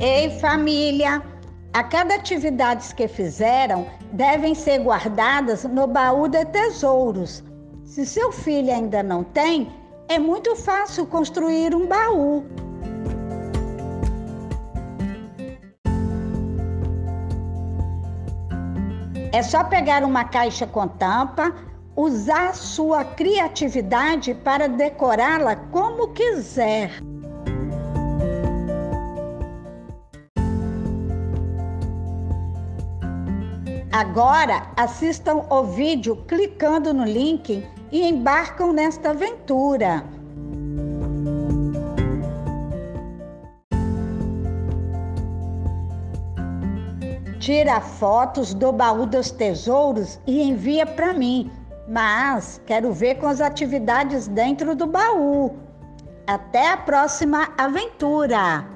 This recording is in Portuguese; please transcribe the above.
Ei, família! A cada atividade que fizeram devem ser guardadas no baú de tesouros. Se seu filho ainda não tem, é muito fácil construir um baú. É só pegar uma caixa com tampa, usar sua criatividade para decorá-la como quiser. Agora assistam o vídeo clicando no link e embarcam nesta aventura. Tira fotos do baú dos tesouros e envia para mim, mas quero ver com as atividades dentro do baú. Até a próxima aventura!